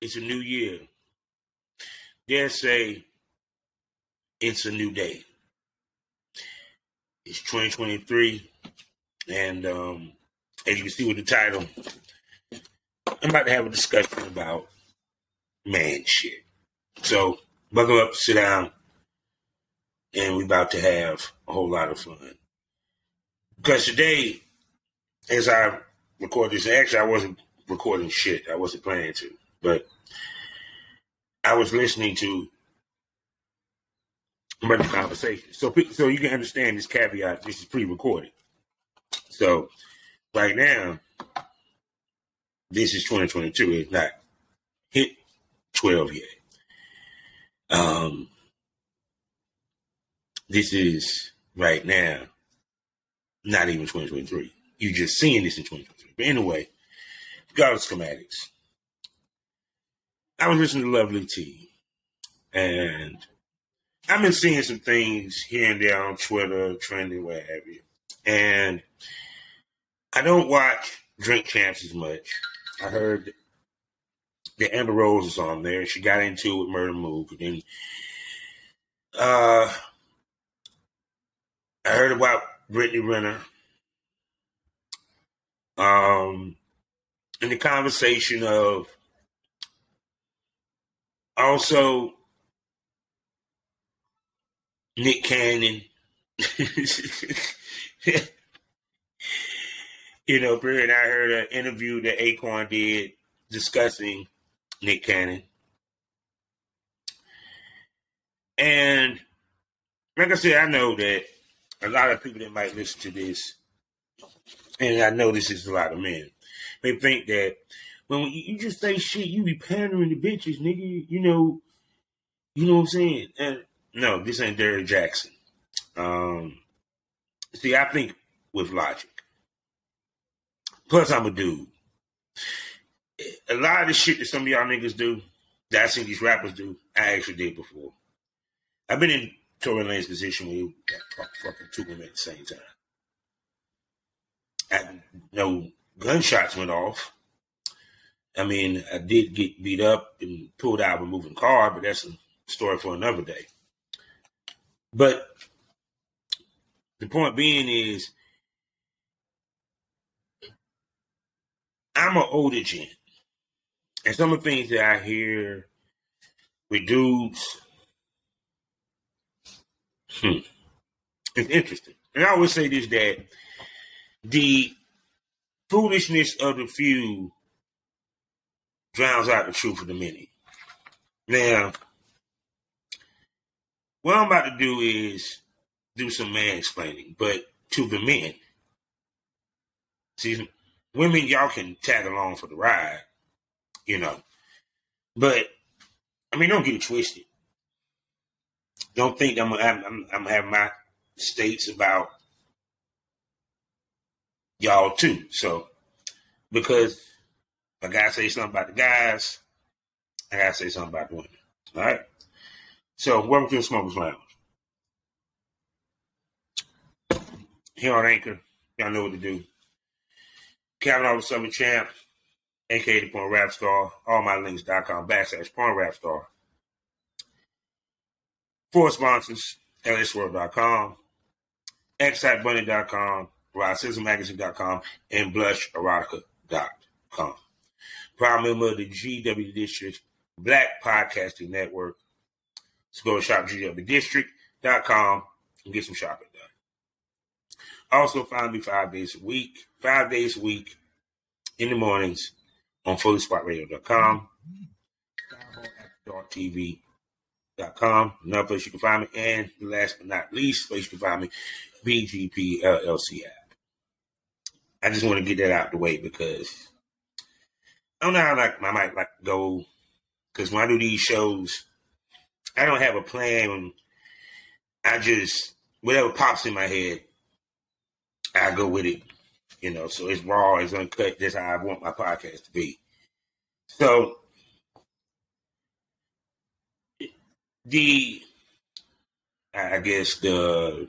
it's a new year. Dare say it's a new day. It's 2023, and um, as you can see with the title, I'm about to have a discussion about man shit. So buckle up, sit down, and we're about to have a whole lot of fun. Because today, as I record this, actually I wasn't recording shit. I wasn't planning to, but I was listening to the conversation. So, so you can understand this caveat. This is pre-recorded. So, right now, this is 2022. It's not hit 12 yet. Um, this is right now, not even 2023. You're just seeing this in 2023. But anyway, regardless schematics. I was listening to Lovely T, and I've been seeing some things here and there on Twitter, trending, what have you. And I don't watch Drink Champs as much. I heard the Amber Rose was on there. She got into it with Murder Mook. And then uh, I heard about Brittany Renner. Um, in the conversation of also Nick Cannon. you know, and I heard an interview that Akon did discussing Nick Cannon. And like I said, I know that a lot of people that might listen to this, and I know this is a lot of men, they think that when you just say shit, you be pandering to bitches, nigga. You know, you know what I'm saying? And no, this ain't Derrick Jaxn. Um, see, I think with logic. Plus, I'm a dude. A lot of the shit that some of y'all niggas do, that I seen these rappers do, I actually did before. I've been in Tory Lanez's position where you got fucking two women at the same time. I, no gunshots went off. I mean, I did get beat up and pulled out of a moving car, but that's a story for another day. But the point being is, I'm an older gent. And some of the things that I hear with dudes, hmm, it's interesting. And I always say this that the foolishness of the few drowns out the truth of the many. Now, what I'm about to do is do some man explaining, but to the men. See, women, y'all can tag along for the ride, you know. But I mean, don't get it twisted. Don't think I'm I'm, I'm, I'm having my states about y'all too. So because I gotta say something about the guys, I gotta say something about the women. All right. So welcome to the Smokers Lounge. Here on Anchor, y'all know what to do. Kavanaugh Summer Champ, aka the Porn Rap Star, allmylinks.com backslash porn rap star. Four sponsors, lsworld.com, xsitebunny.com, RodSizzleMagazine.com, and blusherotica.com. Proud member of the GW District Black Podcasting Network. So go to shopgwdistrict.com and get some shopping done. Also, find me five days a week, five days a week in the mornings on FullySpotRadio.com, TV.com, another place you can find me, and last but not least, place you can find me, BGP LLC app. I just want to get that out the way because I don't know how like I might like go because when I do these shows, I don't have a plan. I just whatever pops in my head, I go with it. You know, so it's raw, it's uncut. That's how I want my podcast to be. So the I guess the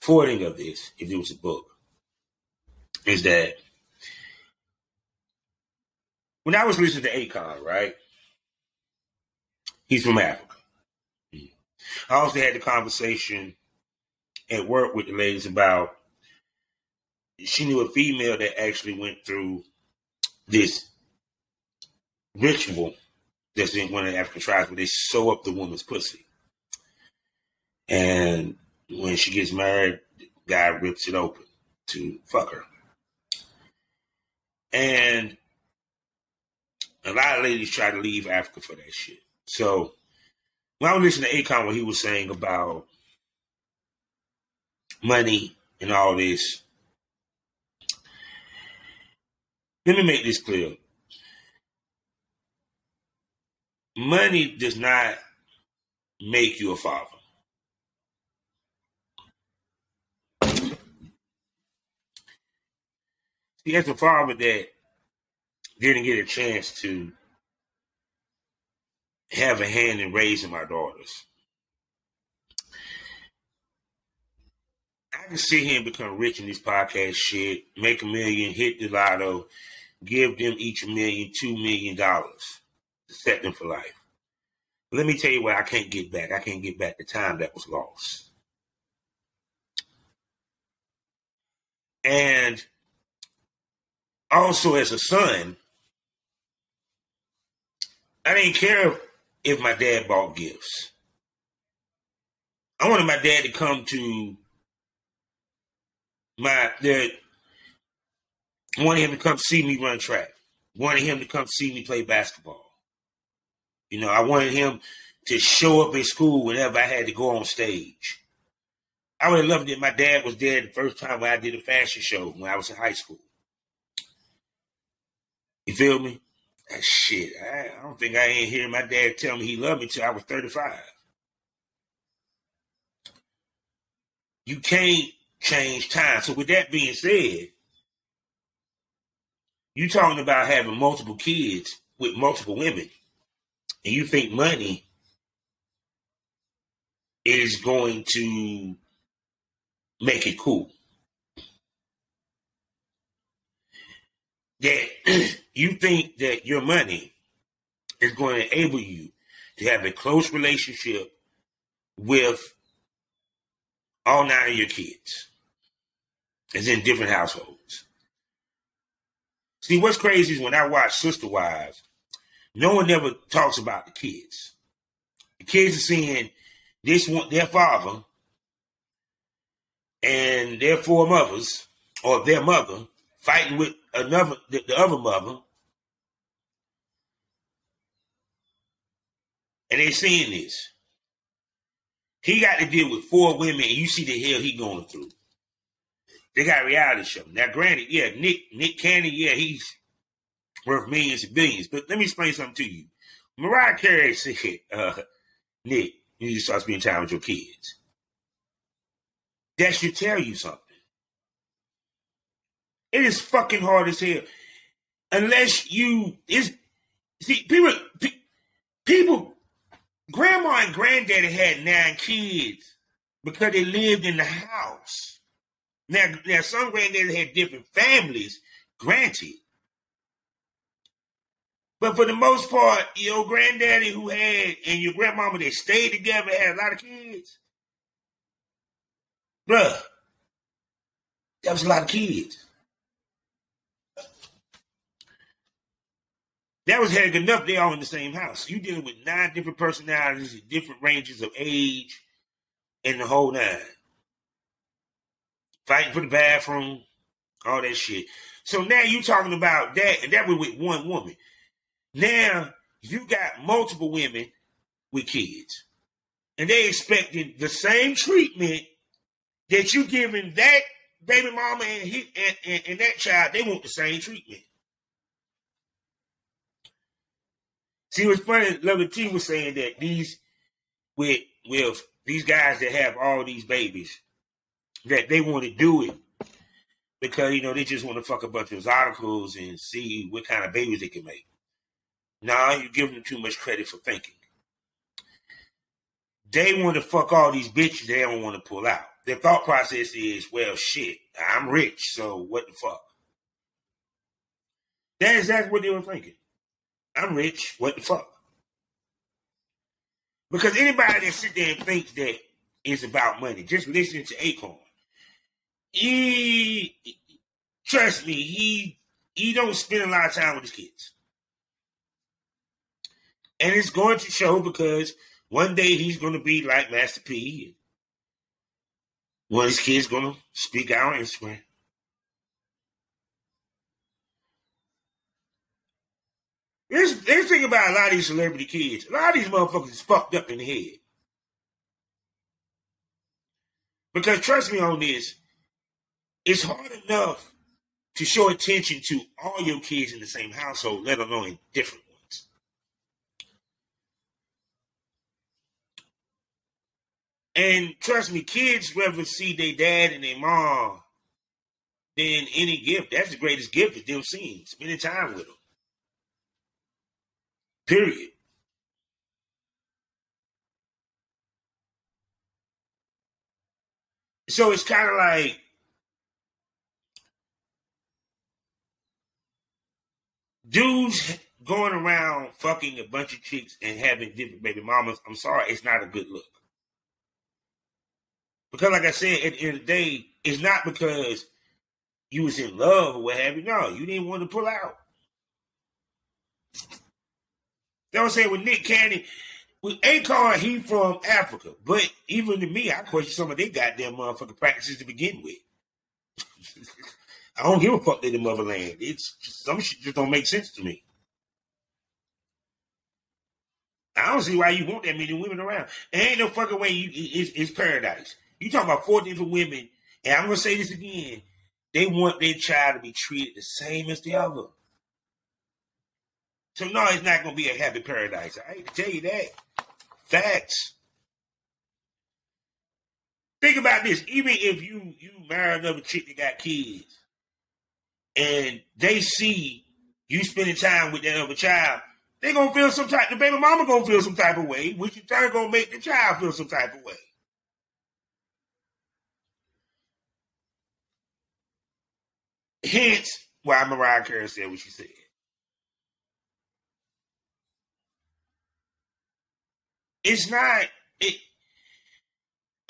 forwarding of this, if it was a book, is that when I was listening to Akon, right? He's from Africa. I also had the conversation at work with the ladies about she knew a female that actually went through this ritual that's in one of the African tribes where they sew up the woman's pussy. And when she gets married, the guy rips it open to fuck her. And a lot of ladies try to leave Africa for that shit. So when I was listening to Akon, what he was saying about money and all this, let me make this clear. Money does not make you a father. See, as a father that didn't get a chance to have a hand in raising my daughters. I can sit here and become rich in this podcast shit, make a million, hit the lotto, give them each a million, two million dollars to set them for life. Let me tell you what I can't get back. I can't get back the time that was lost. And also as a son, I didn't care if my dad bought gifts. I wanted my dad to come to my the wanted him to come see me run track. Wanted him to come see me play basketball. You know, I wanted him to show up at school whenever I had to go on stage. I would have loved it. My dad was there the first time when I did a fashion show when I was in high school. You feel me? That shit, I, I don't think I ain't hear my dad tell me he loved me till I was 35. You can't change time. So with that being said, you talking about having multiple kids with multiple women, and you think money is going to make it cool. That you think that your money is going to enable you to have a close relationship with all nine of your kids. It's in different households. See, what's crazy is when I watch Sister Wives, no one ever talks about the kids. The kids are seeing this one, their father and their four mothers, or their mother, fighting with another, the, the other mother, and they seeing this. He got to deal with four women, and you see the hell he going through. They got reality show. Now, granted, yeah, Nick Nick Cannon, yeah, he's worth millions and billions. But let me explain something to you. Mariah Carey said, uh, Nick, you need to start spending time with your kids. That should tell you something. It is fucking hard as hell. Unless you is see people people grandma and granddaddy had nine kids because they lived in the house. Now, now some granddaddy had different families, granted. But for the most part, your granddaddy who had and your grandmama they stayed together had a lot of kids. Bruh, that was a lot of kids. That was heck enough. They all in the same house. You dealing with nine different personalities, different ranges of age, and the whole nine. Fighting for the bathroom, all that shit. So now you talking about that, and that was with one woman. Now you got multiple women with kids, and they expecting the same treatment that you giving that baby mama and, he, and, and, and that child. They want the same treatment. See, what's funny, Lovely T was saying that these with with these guys that have all these babies, that they want to do it because you know they just want to fuck a bunch of articles and see what kind of babies they can make. Nah, you're giving them too much credit for thinking. They want to fuck all these bitches they don't want to pull out. Their thought process is, well, shit, I'm rich, so what the fuck? That's exactly what they were thinking. I'm rich. What the fuck? Because anybody that sit there and thinks that it's about money, just listen to Akon. He trust me, he he don't spend a lot of time with his kids. And it's going to show because one day he's going to be like Master P. One of his kids going to speak out on Instagram. Here's the thing about a lot of these celebrity kids. A lot of these motherfuckers is fucked up in the head. Because trust me on this, it's hard enough to show attention to all your kids in the same household, let alone different ones. And trust me, kids rather see their dad and their mom than any gift. That's the greatest gift that they've seen, spending time with them. Period. So it's kind of like dudes going around fucking a bunch of chicks and having different baby mamas. I'm sorry, it's not a good look. Because, like I said, at the end of the day, it's not because you was in love or what have you. No, you didn't want to pull out. They don't say with Nick Cannon, with Akon, he from Africa. But even to me, I question some of their goddamn motherfucking practices to begin with. I don't give a fuck that the motherland. It's just, some shit just don't make sense to me. I don't see why you want that many women around. There ain't no fucking way you it's, it's paradise. You talking about four different women, and I'm gonna say this again. They want their child to be treated the same as the other. So no, it's not gonna be a happy paradise. I to tell you that. Facts. Think about this. Even if you you marry another chick that got kids, and they see you spending time with that other child, they gonna feel some type. The baby mama gonna feel some type of way, which in turn gonna make the child feel some type of way. Hence, why Mariah Carey said what she said. It's not. It,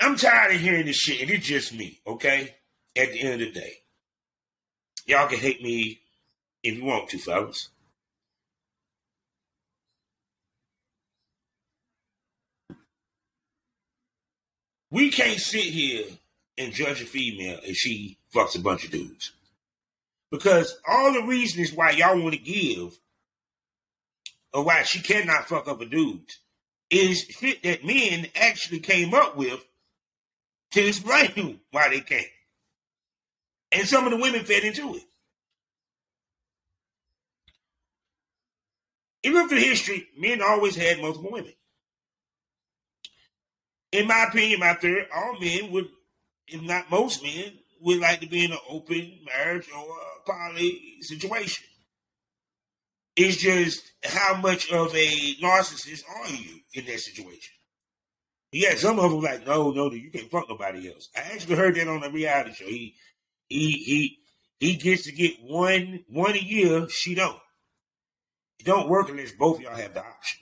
I'm tired of hearing this shit, and it's just me. Okay. At the end of the day, y'all can hate me if you want to, fellas. We can't sit here and judge a female if she fucks a bunch of dudes. Because all the reasons why y'all want to give or why she cannot fuck up a dude is shit that men actually came up with to explain why they can't. And some of the women fed into it. You look through history, men always had multiple women. In my opinion, my theory, all men would, if not most men, would like to be in an open marriage or a poly situation. It's just how much of a narcissist are you in that situation? Yeah, some of them like, no, no, you can't fuck nobody else. I actually heard that on a reality show. He he he he gets to get one one a year, she don't. It don't work unless both y'all have the option.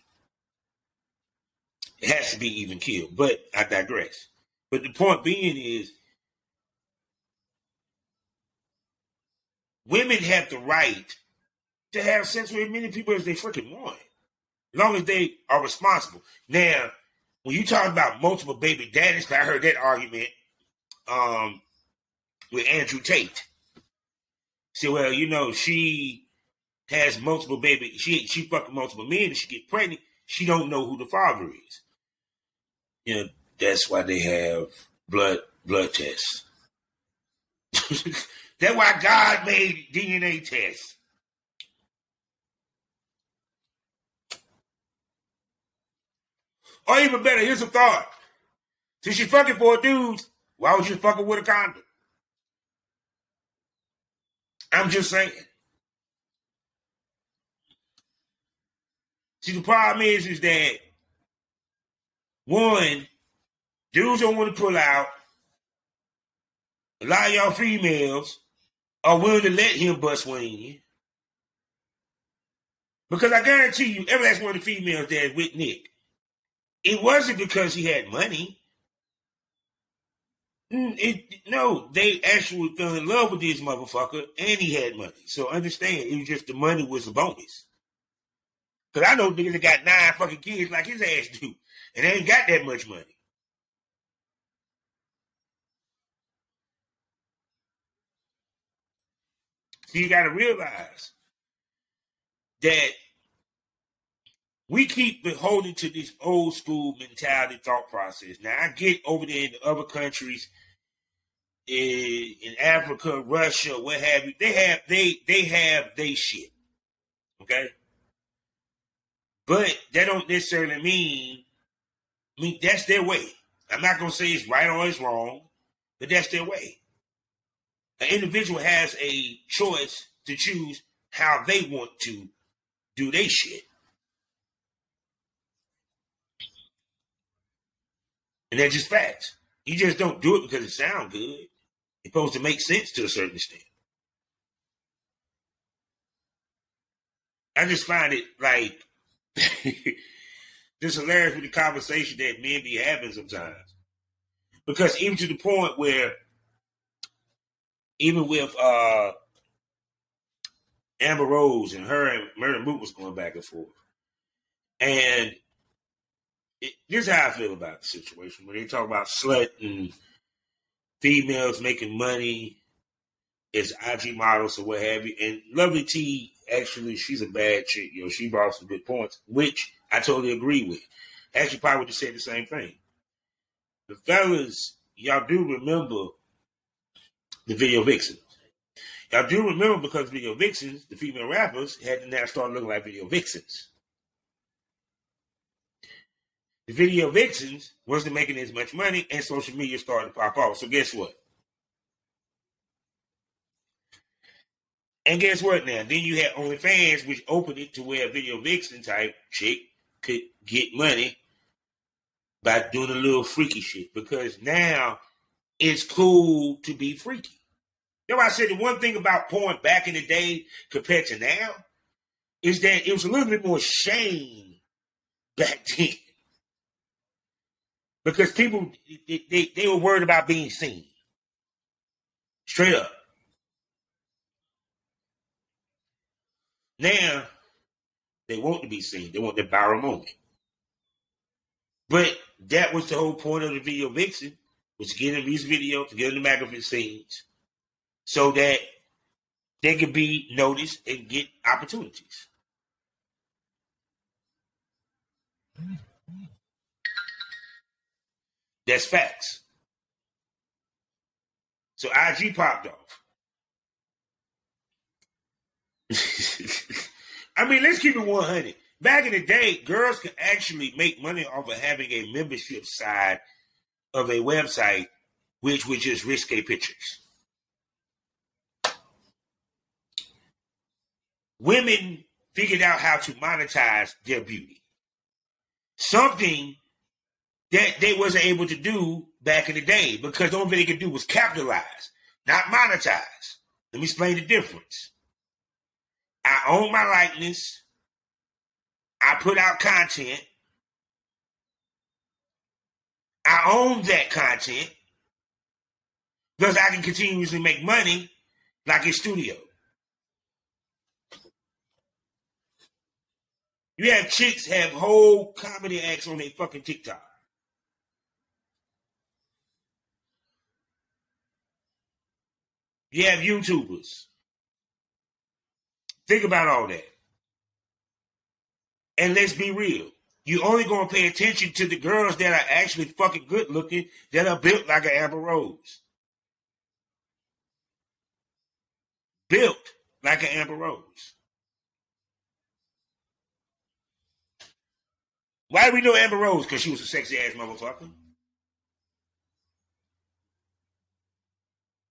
It has to be even killed. But I digress. But the point being is women have the right to have sex with as many people as they freaking want, as long as they are responsible. Now, when you talk about multiple baby daddies, I heard that argument um, with Andrew Tate. Say, well, you know, she has multiple baby, she she fucking multiple men, and she get pregnant. She don't know who the father is. You know, that's why they have blood blood tests. that's why God made DNA tests. Or even better, here's a thought. Since you're fucking for a dude, why would you fucking with a condom? I'm just saying. See, the problem is, is that one, dudes don't want to pull out. A lot of y'all females are willing to let him bust in you. Because I guarantee you, every last one of the females is with Nick it wasn't because he had money. Mm, it, no, they actually fell in love with this motherfucker, and he had money. So understand, it was just the money was a bonus. Cause I know niggas that got nine fucking kids like his ass do, and they ain't got that much money. So you got to realize that we keep holding to this old school mentality thought process. Now I get over there in the other countries, in, in Africa, Russia, what have you. They have they they have they shit. Okay, but that don't necessarily mean. I mean that's their way. I'm not gonna say it's right or it's wrong, but that's their way. An individual has a choice to choose how they want to do their shit. And that's just facts. You just don't do it because it sounds good. It's supposed to make sense to a certain extent. I just find it like just hilarious with the conversation that men be having sometimes. Because even to the point where even with uh Amber Rose and her and Murder Mook was going back and forth. And it, this is how I feel about the situation. When they talk about slut and females making money as IG models or what have you. And Lovely T, actually, she's a bad chick. You know, she brought some good points, which I totally agree with. Actually, probably would have said the same thing. The fellas, y'all do remember the video vixens. Y'all do remember because video vixens, the female rappers, had to now start looking like video vixens. The video vixens wasn't making as much money, and social media started to pop off. So guess what? And guess what now? Then you had OnlyFans, which opened it to where a video vixen type chick could get money by doing a little freaky shit. Because now it's cool to be freaky. You know, I said the one thing about porn back in the day compared to now is that it was a little bit more shame back then because people they, they, they were worried about being seen. Straight up. Now they want to be seen. They want the viral moment. But that was the whole point of the video vixen was to get in these videos, to get in the magazine scenes, so that they could be noticed and get opportunities. That's facts. So IG popped off. I mean, let's keep it 100. Back in the day, girls could actually make money off of having a membership side of a website, which was just risque pictures. Women figured out how to monetize their beauty. Something that they wasn't able to do back in the day because the only thing they could do was capitalize, not monetize. Let me explain the difference. I own my likeness. I put out content. I own that content because I can continuously make money like a studio. You have chicks have whole comedy acts on their fucking TikTok. You have YouTubers. Think about all that. And let's be real. You're only gonna pay attention to the girls that are actually fucking good looking, that are built like an Amber Rose. Built like an Amber Rose. Why do we know Amber Rose? Because she was a sexy ass motherfucker.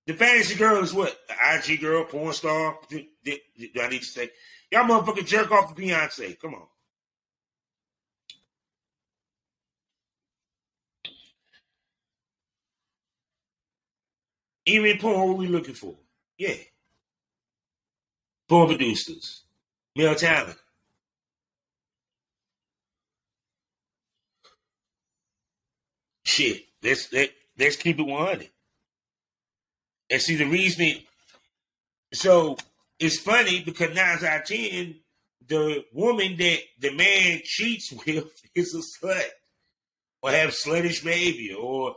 The fantasy girl is what? The IG girl, porn star? Do, do, do I need to say? Y'all motherfucking jerk off to Beyonce. Come on. Even porn, what we looking for? Yeah. Porn producers. Male talent. shit. Let's let, let's keep it 100. And see the reasoning. So it's funny because nine out of ten, the woman that the man cheats with is a slut or have sluttish behavior or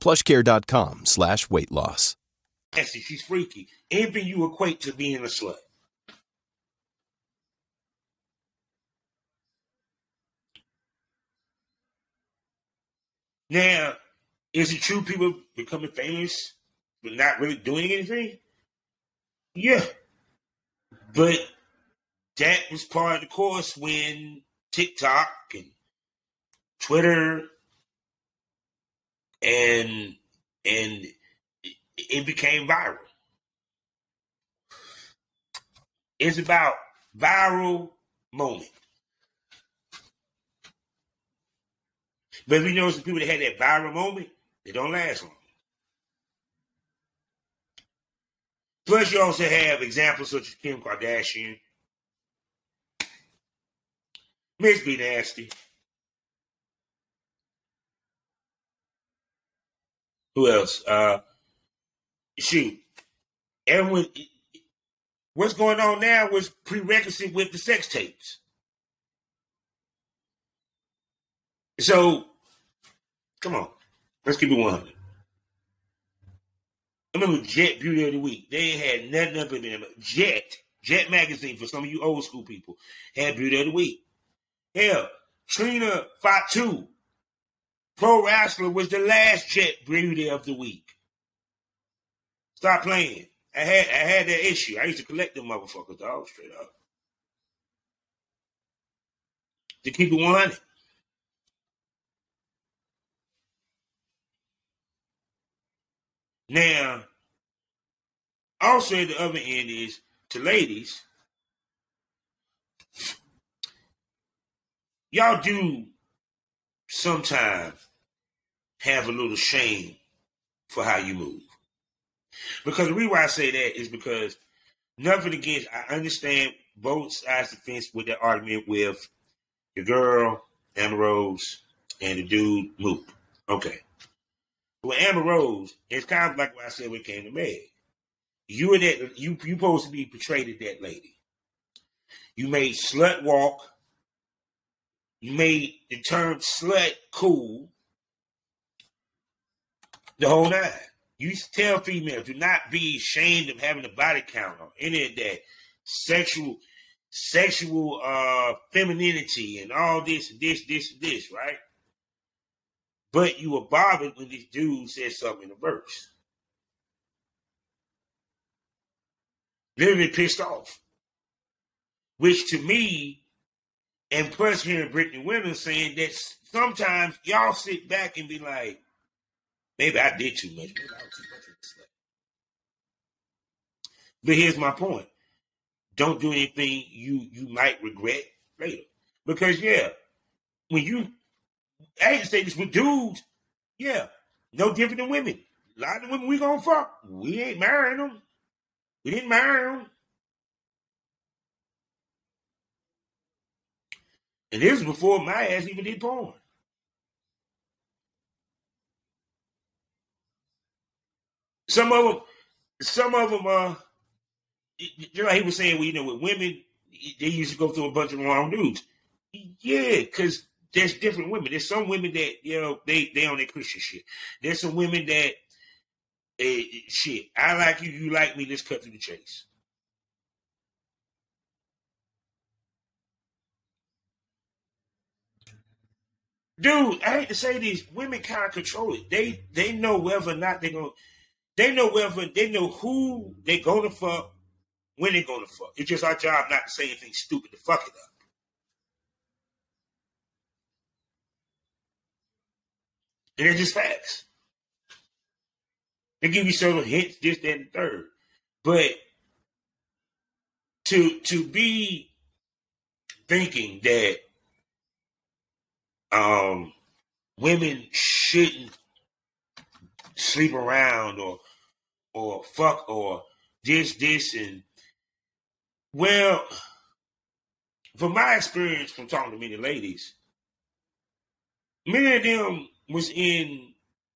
plushcare.com slash weight loss. She's freaky. Anything you equate to being a slut. Now, is it true people becoming famous but not really doing anything? Yeah. But that was part of the course when TikTok and Twitter and and it became viral. It's about viral moment. But we know some people that had that viral moment, they don't last long. Plus, you also have examples such as Kim Kardashian, Miss B Nasty, Who else? Uh, shoot, everyone. What's going on now was prerequisite with the sex tapes. So, come on, let's keep it 100. I remember Jet Beauty of the Week. They had nothing up in than Jet, Jet Magazine for some of you old school people, had Beauty of the Week. Hell, Trinity Fatu Pro Wrestler was the last Jet Beauty of the week. Stop playing. I had I had that issue. I used to collect them motherfuckers, dog, straight up. To keep it 100. Now, also at the other end is to ladies, y'all do sometimes have a little shame for how you move. Because the reason why I say that is because nothing against, I understand both sides of the fence with that argument with the girl, Amber Rose, and the dude, Mook. Okay. With Amber Rose, it's kind of like what I said when it came to Meg. You were that you you supposed to be portrayed as that lady. You made slut walk. Made the term slut cool the whole nine. You tell females do not be ashamed of having a body count or any of that sexual sexual uh femininity and all this and this, this, and this, right? But you were bothered when this dude said something in the verse. Literally pissed off. Which to me, and plus hearing Brittany Renner saying that sometimes y'all sit back and be like, Maybe I did too much. Maybe I was too much of. But here's my point. Don't do anything you you might regret later. Because yeah, when you I hate say this with dudes, yeah, no different than women. A lot of women we gonna fuck. We ain't marrying them. We didn't marry them. And this is before my ass even did porn. Some of them, some of them, uh, you know, he was saying, well, you know, with women, they used to go through a bunch of wrong dudes. Yeah, because there's different women. There's some women that you know they they on their Christian shit. There's some women that eh, shit, I like you, you like me. Let's cut to the chase. Dude, I hate to say these women kind of control it. They they know whether or not they're gonna. They know whether they know who they gonna fuck, when they're gonna fuck. It's just our job not to say anything stupid to fuck it up. And it's just facts. They give you certain hints, this, that, and third. But to to be thinking that um women shouldn't sleep around or or fuck or this, this and well from my experience from talking to many ladies, many of them was in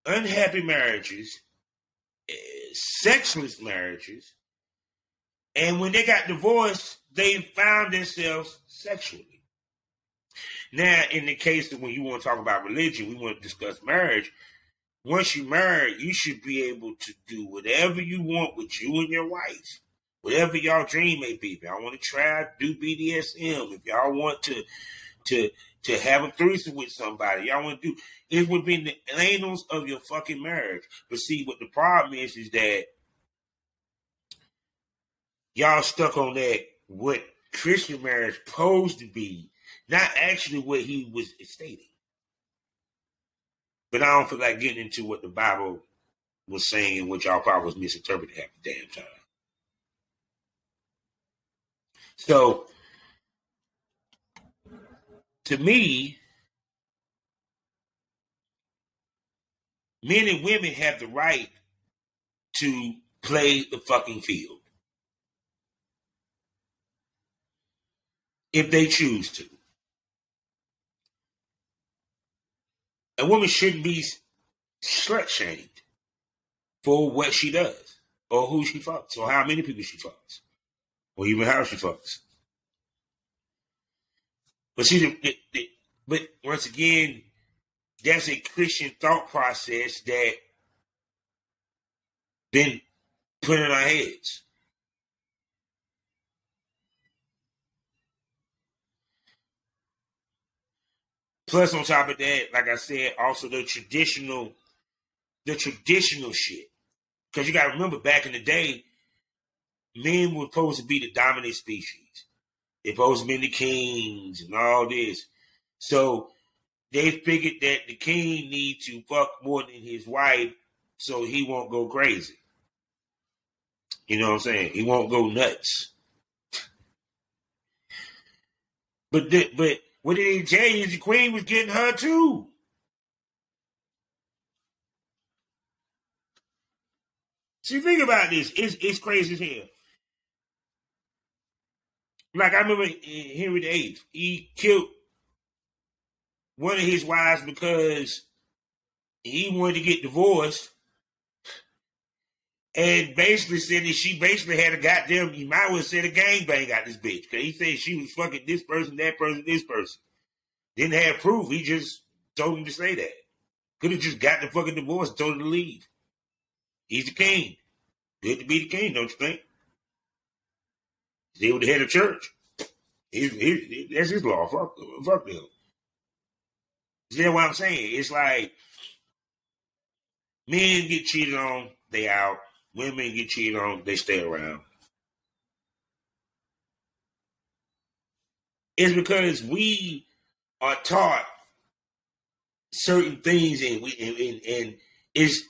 unhappy marriages, eh, sexless marriages, and when they got divorced, they found themselves sexually. Now, in the case that when you want to talk about religion, we want to discuss marriage. Once you marry, you should be able to do whatever you want with you and your wife. Whatever y'all dream may be. If y'all want to try do BDSM, if y'all want to to to have a threesome with somebody. Y'all want to do it would be in the annals of your fucking marriage. But see, what the problem is is that y'all stuck on that what Christian marriage supposed to be, not actually what he was stating. But I don't feel like getting into what the Bible was saying, which y'all probably was misinterpreted half the damn time. So to me, men and women have the right to play the fucking field. If they choose to. A woman shouldn't be slut shamed for what she does, or who she fucks, or how many people she fucks, or even how she fucks. But see, the, the, the, but once again, that's a Christian thought process that been put in our heads. Plus, on top of that, like I said, also the traditional, the traditional shit. Because you got to remember, back in the day, men were supposed to be the dominant species. They're supposed to be the kings and all this. So they figured that the king need to fuck more than his wife so he won't go crazy. You know what I'm saying? He won't go nuts. But the, but what did he you? The queen was getting her too. See, think about this. It's it's crazy hell. Like I remember Henry VIII, he killed one of his wives because he wanted to get divorced. And basically said that she basically had a goddamn, you might well said a gangbang out this bitch. Cause he said she was fucking this person, that person, this person. Didn't have proof. He just told him to say that. Could have just got the fucking divorce and told him to leave. He's the king. Good to be the king, don't you think? Was the head of church. He, he, that's his law. Fuck, fuck them. See what I'm saying? It's like men get cheated on, they out. Women get cheated on, they stay around. It's because we are taught certain things and we and, and, and it's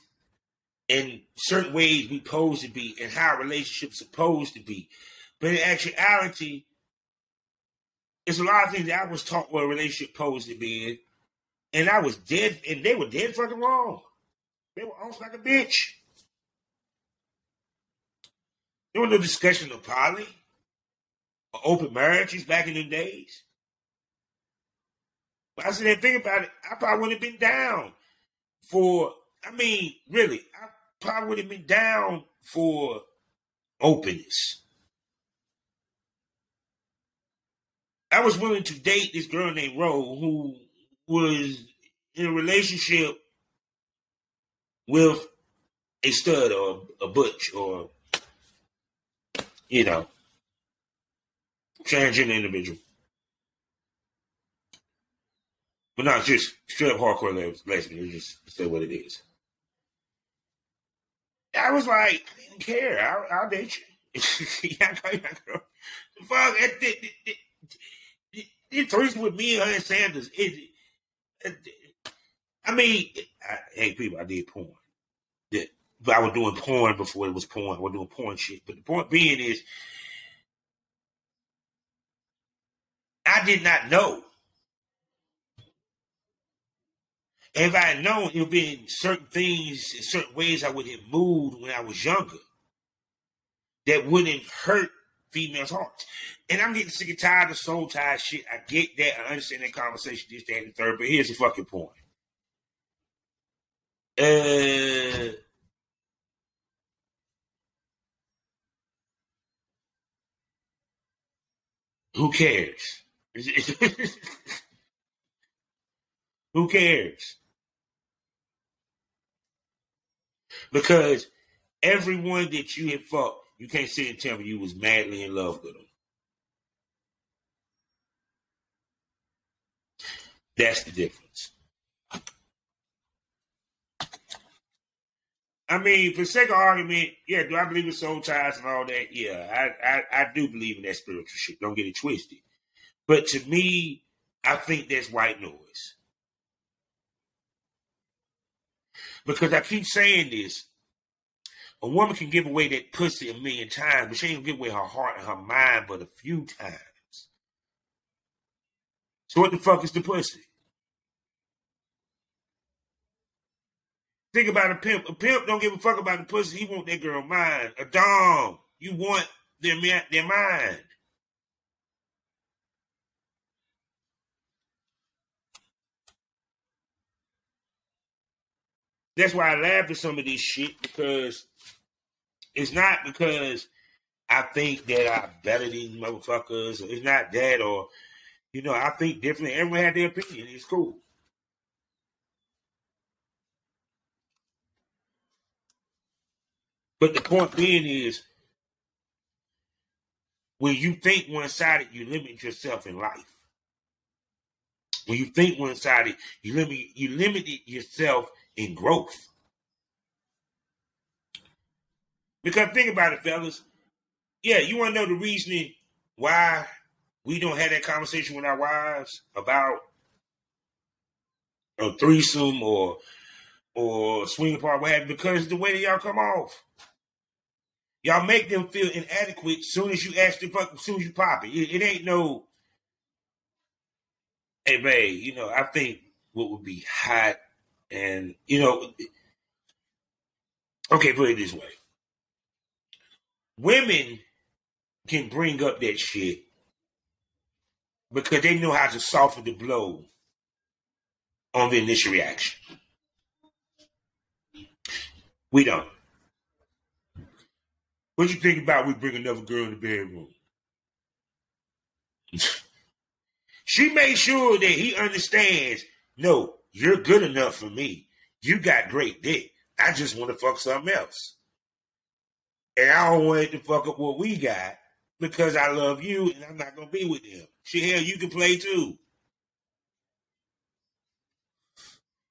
in certain ways we supposed to be and how relationships supposed to be. But in actuality, it's a lot of things that I was taught what a relationship supposed to be in, and I was dead, and they were dead fucking wrong. They were off like a bitch. There was no discussion of poly or open marriages back in the days. But I said, think about it, I probably would have been down for, I mean, really, I probably would have been down for openness. I was willing to date this girl named Ro who was in a relationship with a stud or a butch or you know transgender individual. But not just straight up hardcore lesbian. You just say what it is. I was like, I didn't care. I'll, I'll date you. yeah, Fuck, it, it, it, it, it with me and Sanders. It, it, I mean, I, hey, people, I did porn. I was doing porn before it was porn. I was doing porn shit. But the point being is, I did not know. If I had known, it would be certain things, in certain ways I would have moved when I was younger that wouldn't hurt females' hearts. And I'm getting sick and tired of soul tie shit. I get that. I understand that conversation, this, that, and the third. But here's the fucking point. Uh, who cares? who cares? Because everyone that you had fucked, you can't sit and tell me you was madly in love with them. That's the difference. I mean, for sake of argument, yeah, do I believe in soul ties and all that? Yeah, I, I, I do believe in that spiritual shit. Don't get it twisted. But to me, I think that's white noise. Because I keep saying this. A woman can give away that pussy a million times, but she ain't gonna give away her heart and her mind but a few times. So what the fuck is the pussy? Think about a pimp. A pimp don't give a fuck about the pussy. He want that girl mind. A dom. You want their, their mind. That's why I laugh at some of this shit because it's not because I think that I better these motherfuckers. It's not that, or you know, I think differently. Everyone had their opinion. It's cool. But the point being is, when you think one sided, you limit yourself in life. When you think one sided, you limit you limit yourself in growth. Because think about it, fellas. Yeah, you want to know the reasoning why we don't have that conversation with our wives about a threesome or or swing apart, what you, because the way that y'all come off. Y'all make them feel inadequate soon as you ask them, as soon as you pop it. it. It ain't no, hey, babe, you know, I think what would be hot and, you know, okay, put it this way. Women can bring up that shit because they know how to soften the blow on the initial reaction. We don't. What you think about we bring another girl in the bedroom? she made sure that he understands, no, you're good enough for me. You got great dick. I just want to fuck something else. And I don't want to fuck up what we got because I love you and I'm not gonna be with them. She hell, you can play too.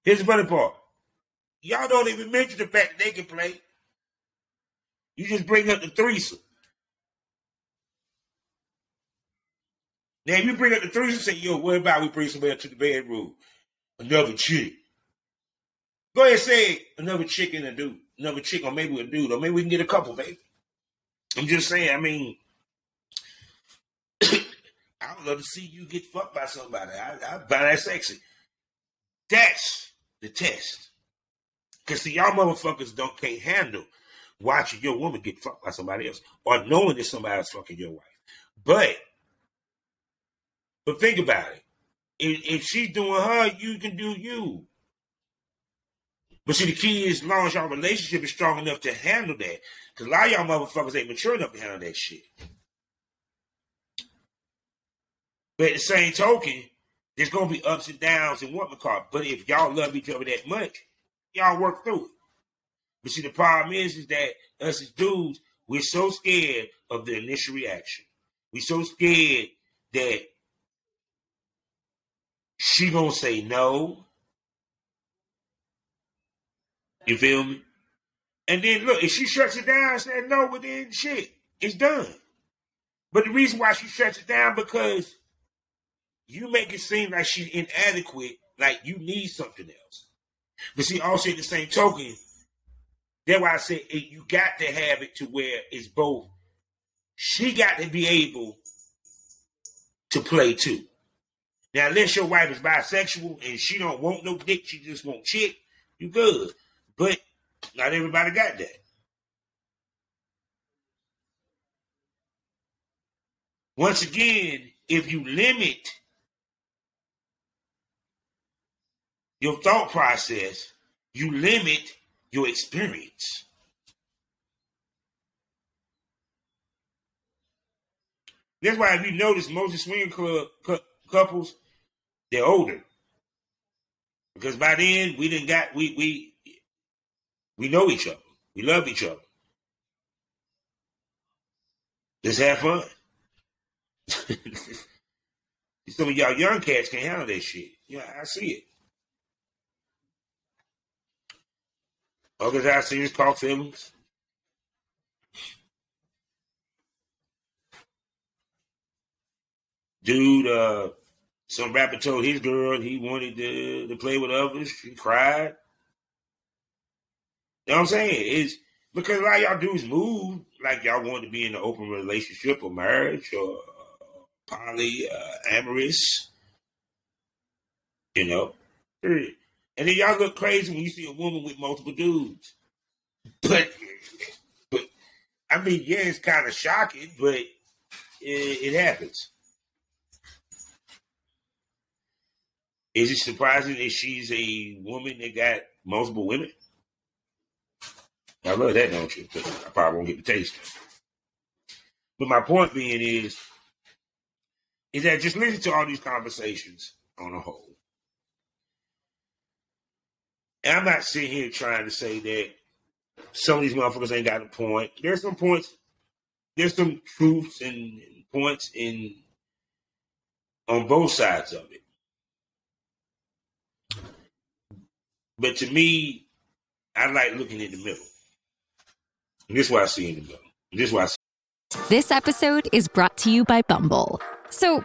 Here's the funny part. Y'all don't even mention the fact that they can play. You just bring up the threesome. Now, if you bring up the threesome, say, yo, what about we bring somebody to the bedroom? Another chick. Go ahead and say another chick and a dude. Another chick, or maybe a dude, or maybe we can get a couple, baby. I'm just saying, I mean, I would love to see you get fucked by somebody. I, I find that sexy. That's the test. Because see, y'all motherfuckers don't can't handle watching your woman get fucked by somebody else or knowing that somebody else fucking your wife. But, but think about it. If, if she's doing her, you can do you. But see, the key is, as long as y'all relationship is strong enough to handle that, because a lot of y'all motherfuckers ain't mature enough to handle that shit. But at the same token, there's gonna be ups and downs in what McCall. But if y'all love each other that much, y'all work through it. But see, the problem is, is that us as dudes, we're so scared of the initial reaction. We're so scared that she gonna say no. You feel me? And then look, if she shuts it down and says no, well then shit, it's done. But the reason why she shuts it down because you make it seem like she's inadequate, like you need something else. But see, also in the same token, that's why I say it, you got to have it to where it's both. She got to be able to play too. Now, unless your wife is bisexual and she don't want no dick, she just want chick, you good. But not everybody got that. Once again, if you limit your thought process, you limit your experience. That's why if you notice most of swinging club cu- couples, they're older. Because by then we didn't got we we we know each other. We love each other. Just have fun. Some of y'all young cats can't handle that shit. Yeah, I see it. Others see is called feelings. Dude, uh, some rapper told his girl he wanted to, to play with others. She cried. You know what I'm saying? It's because a lot of y'all dudes move like y'all want to be in an open relationship or marriage or polyamorous. uh. You know, and then y'all look crazy when you see a woman with multiple dudes. But, but I mean, yeah, it's kind of shocking, but it, it happens. Is it surprising that she's a woman that got multiple women? I love that, don't you? But I probably won't get the taste. But my point being is, is that just listen to all these conversations on a whole. And I'm not sitting here trying to say that some of these motherfuckers ain't got a point. There's some points. There's some truths and points in on both sides of it. But to me, I like looking in the middle. And this is what I see in the middle. This is what I see. This episode is brought to you by Bumble. So,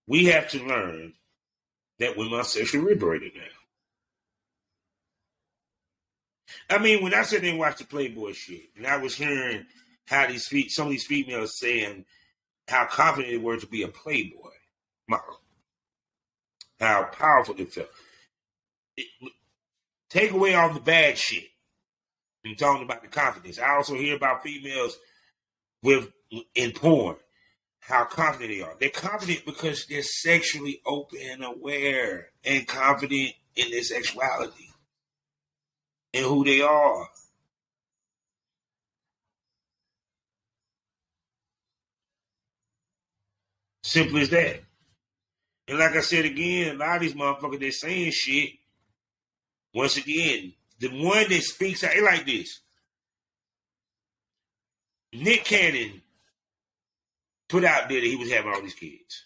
We have to learn that women are sexually liberated now. I mean, when I sat there and watched the Playboy shit, and I was hearing how these fe- some of these females saying how confident they were to be a Playboy model, how powerful they felt. It, take away all the bad shit and talking about the confidence. I also hear about females with in porn how confident they are. They're confident because they're sexually open and aware and confident in their sexuality and who they are. Simple as that. And like I said again, a lot of these motherfuckers they're saying shit. Once again, the one that speaks out like this. Nick Cannon put out there that he was having all these kids.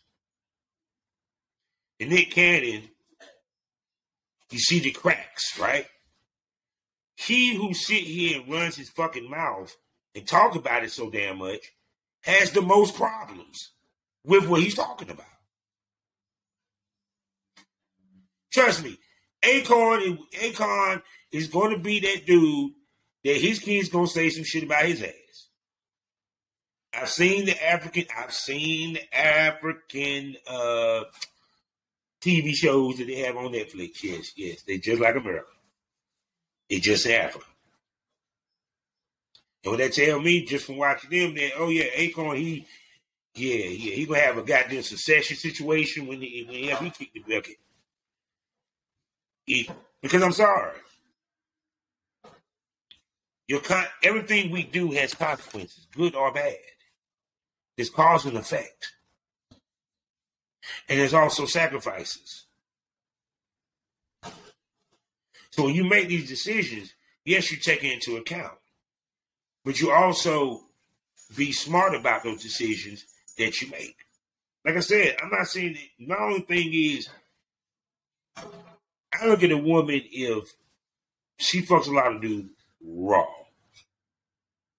And Nick Cannon, you see the cracks, right? He who sit here and runs his fucking mouth and talk about it so damn much has the most problems with what he's talking about. Trust me, Akon, Akon is going to be that dude that his kids going to say some shit about his ass. I've seen the African, I've seen the African uh, TV shows that they have on Netflix. Yes, yes, they just like America. It just happened. And what they tell me just from watching them that, oh yeah, Akon, he yeah, yeah, he gonna have a goddamn succession situation when he when he, he kick the bucket. He, because I'm sorry. Your con- everything we do has consequences, good or bad. There's cause and effect. And there's also sacrifices. So when you make these decisions, yes, you take it into account. But you also be smart about those decisions that you make. Like I said, I'm not saying that my only thing is I look at a woman if she fucks a lot of dudes raw.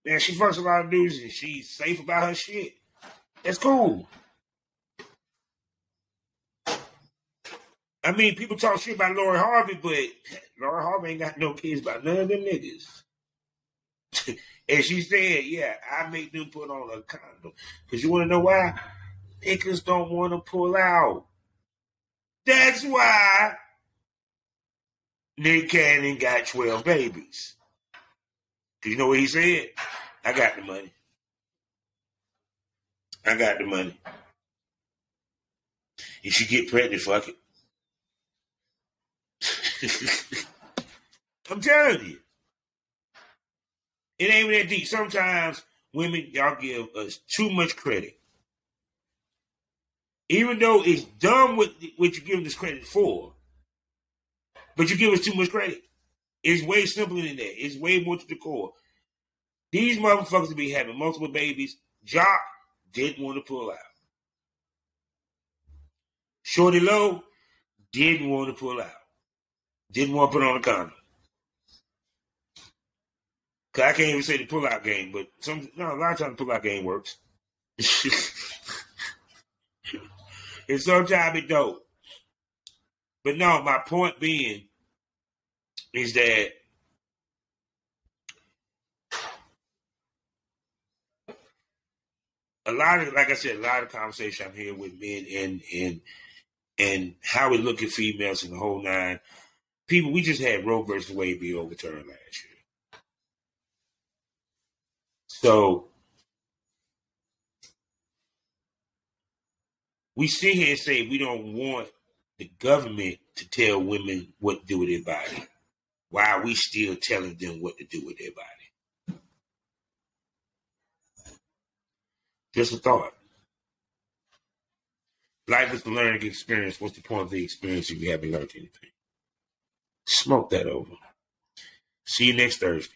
Man, she fucks a lot of dudes and she's safe about her shit. That's cool. I mean, people talk shit about Lori Harvey, but Lori Harvey ain't got no kids about none of them niggas. and she said, yeah, I make them put on a condom. Because you want to know why? Niggas don't want to pull out. That's why Nick Cannon got 12 babies. Cause you know what he said? I got the money. I got the money. If she get pregnant, fuck it. I'm telling you. It ain't that deep. Sometimes women, y'all give us too much credit. Even though it's dumb what, what you give this credit for, but you give us too much credit. It's way simpler than that. It's way more to the core. These motherfuckers be having multiple babies. Jock didn't want to pull out. Shorty Low didn't want to pull out. Didn't want to put on a condom. Cause I can't even say the pull out game, but some no, a lot of times the pull out game works. and sometimes it don't. But no, my point being is that a lot of like I said, a lot of conversation I'm hearing with men and and and how we look at females in the whole nine. People, we just had Roe versus Wade be overturned last year. So we sit here and say we don't want the government to tell women what to do with their body. Why are we still telling them what to do with their body? Just a thought. Life is a learning experience. What's the point of the experience if you haven't learned anything? Smoke that over. See you next Thursday.